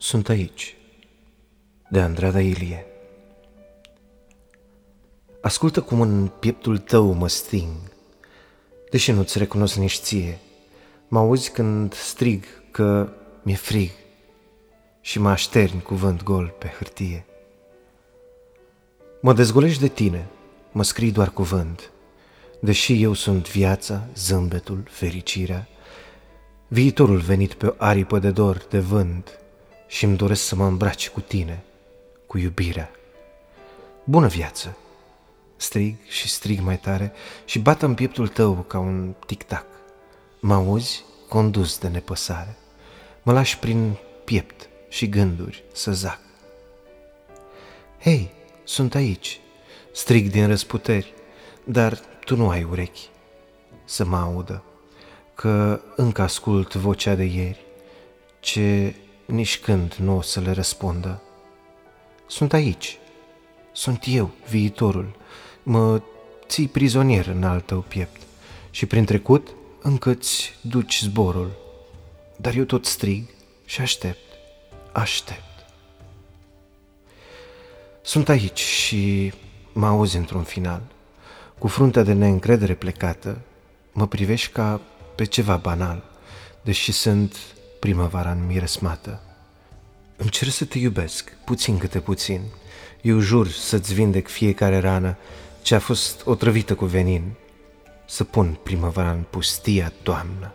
Sunt aici, de Andrada Ilie. Ascultă cum în pieptul tău mă sting, deși nu-ți recunosc nici ție. Mă auzi când strig că mi-e frig și mă așterni cuvânt gol pe hârtie. Mă dezgolești de tine, mă scrii doar cuvânt, deși eu sunt viața, zâmbetul, fericirea, viitorul venit pe o aripă de dor, de vânt, și îmi doresc să mă îmbraci cu tine, cu iubirea. Bună viață! Strig și strig mai tare și bat în pieptul tău ca un tic-tac. Mă auzi condus de nepăsare. Mă lași prin piept și gânduri să zac. Hei, sunt aici, strig din răsputeri, dar tu nu ai urechi să mă audă, că încă ascult vocea de ieri, ce nici când nu o să le răspundă. Sunt aici, sunt eu, viitorul, mă ții prizonier în al tău piept și prin trecut încă-ți duci zborul, dar eu tot strig și aștept, aștept. Sunt aici și mă auzi într-un final. Cu fruntea de neîncredere plecată, mă privești ca pe ceva banal, deși sunt primăvara înmiresmată. Îmi cer să te iubesc, puțin câte puțin. Eu jur să-ți vindec fiecare rană ce a fost otrăvită cu venin, să pun primăvara în pustia toamnă.